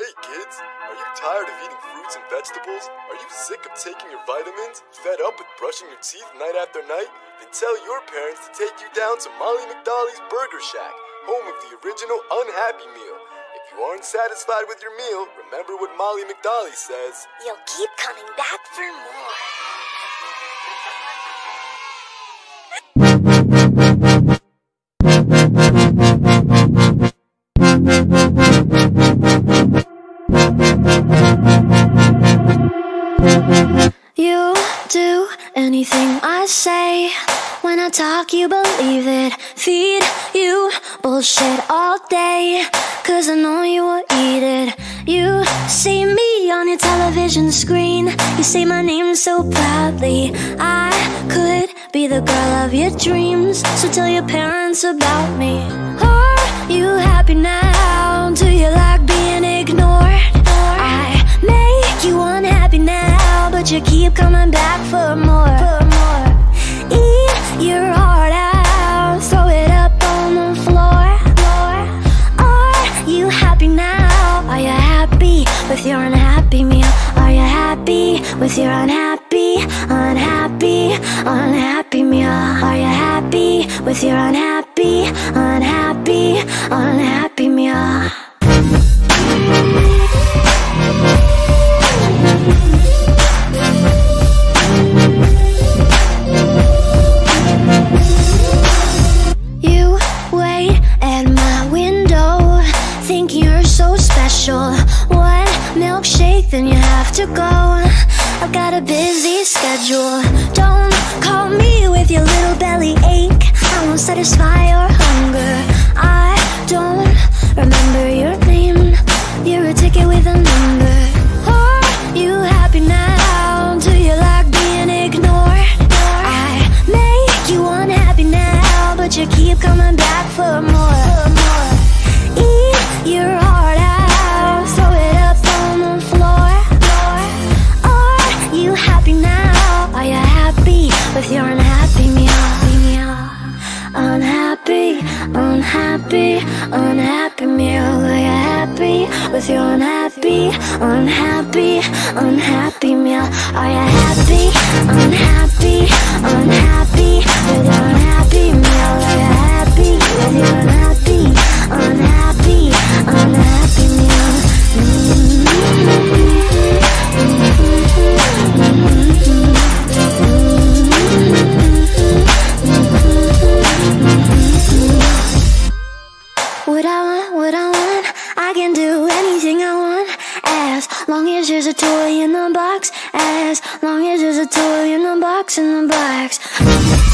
Hey kids, are you tired of eating fruits and vegetables? Are you sick of taking your vitamins? Fed up with brushing your teeth night after night? Then tell your parents to take you down to Molly McDolly's Burger Shack, home of the original Unhappy Meal. If you aren't satisfied with your meal, remember what Molly McDolly says. You'll keep coming back for more. do anything I say. When I talk, you believe it. Feed you bullshit all day. Cause I know you will eat it. You see me on your television screen. You say my name so proudly. I could be the girl of your dreams. So tell your parents about me. Are you happy now? You keep coming back for more. For more. Eat your heart out, throw it up on the floor. floor. Are you happy now? Are you happy with your unhappy meal? Are you happy with your unhappy, unhappy, unhappy meal? Are you happy with your unhappy, unhappy, unhappy milkshake, then you have to go. I've got a busy schedule. Don't call me with your little belly ache. I won't satisfy your unhappy, unhappy meal. Are you happy with your unhappy, unhappy, unhappy meal? Are you happy, what I want, I can do anything I want. As long as there's a toy in the box, as long as there's a toy in the box, in the box.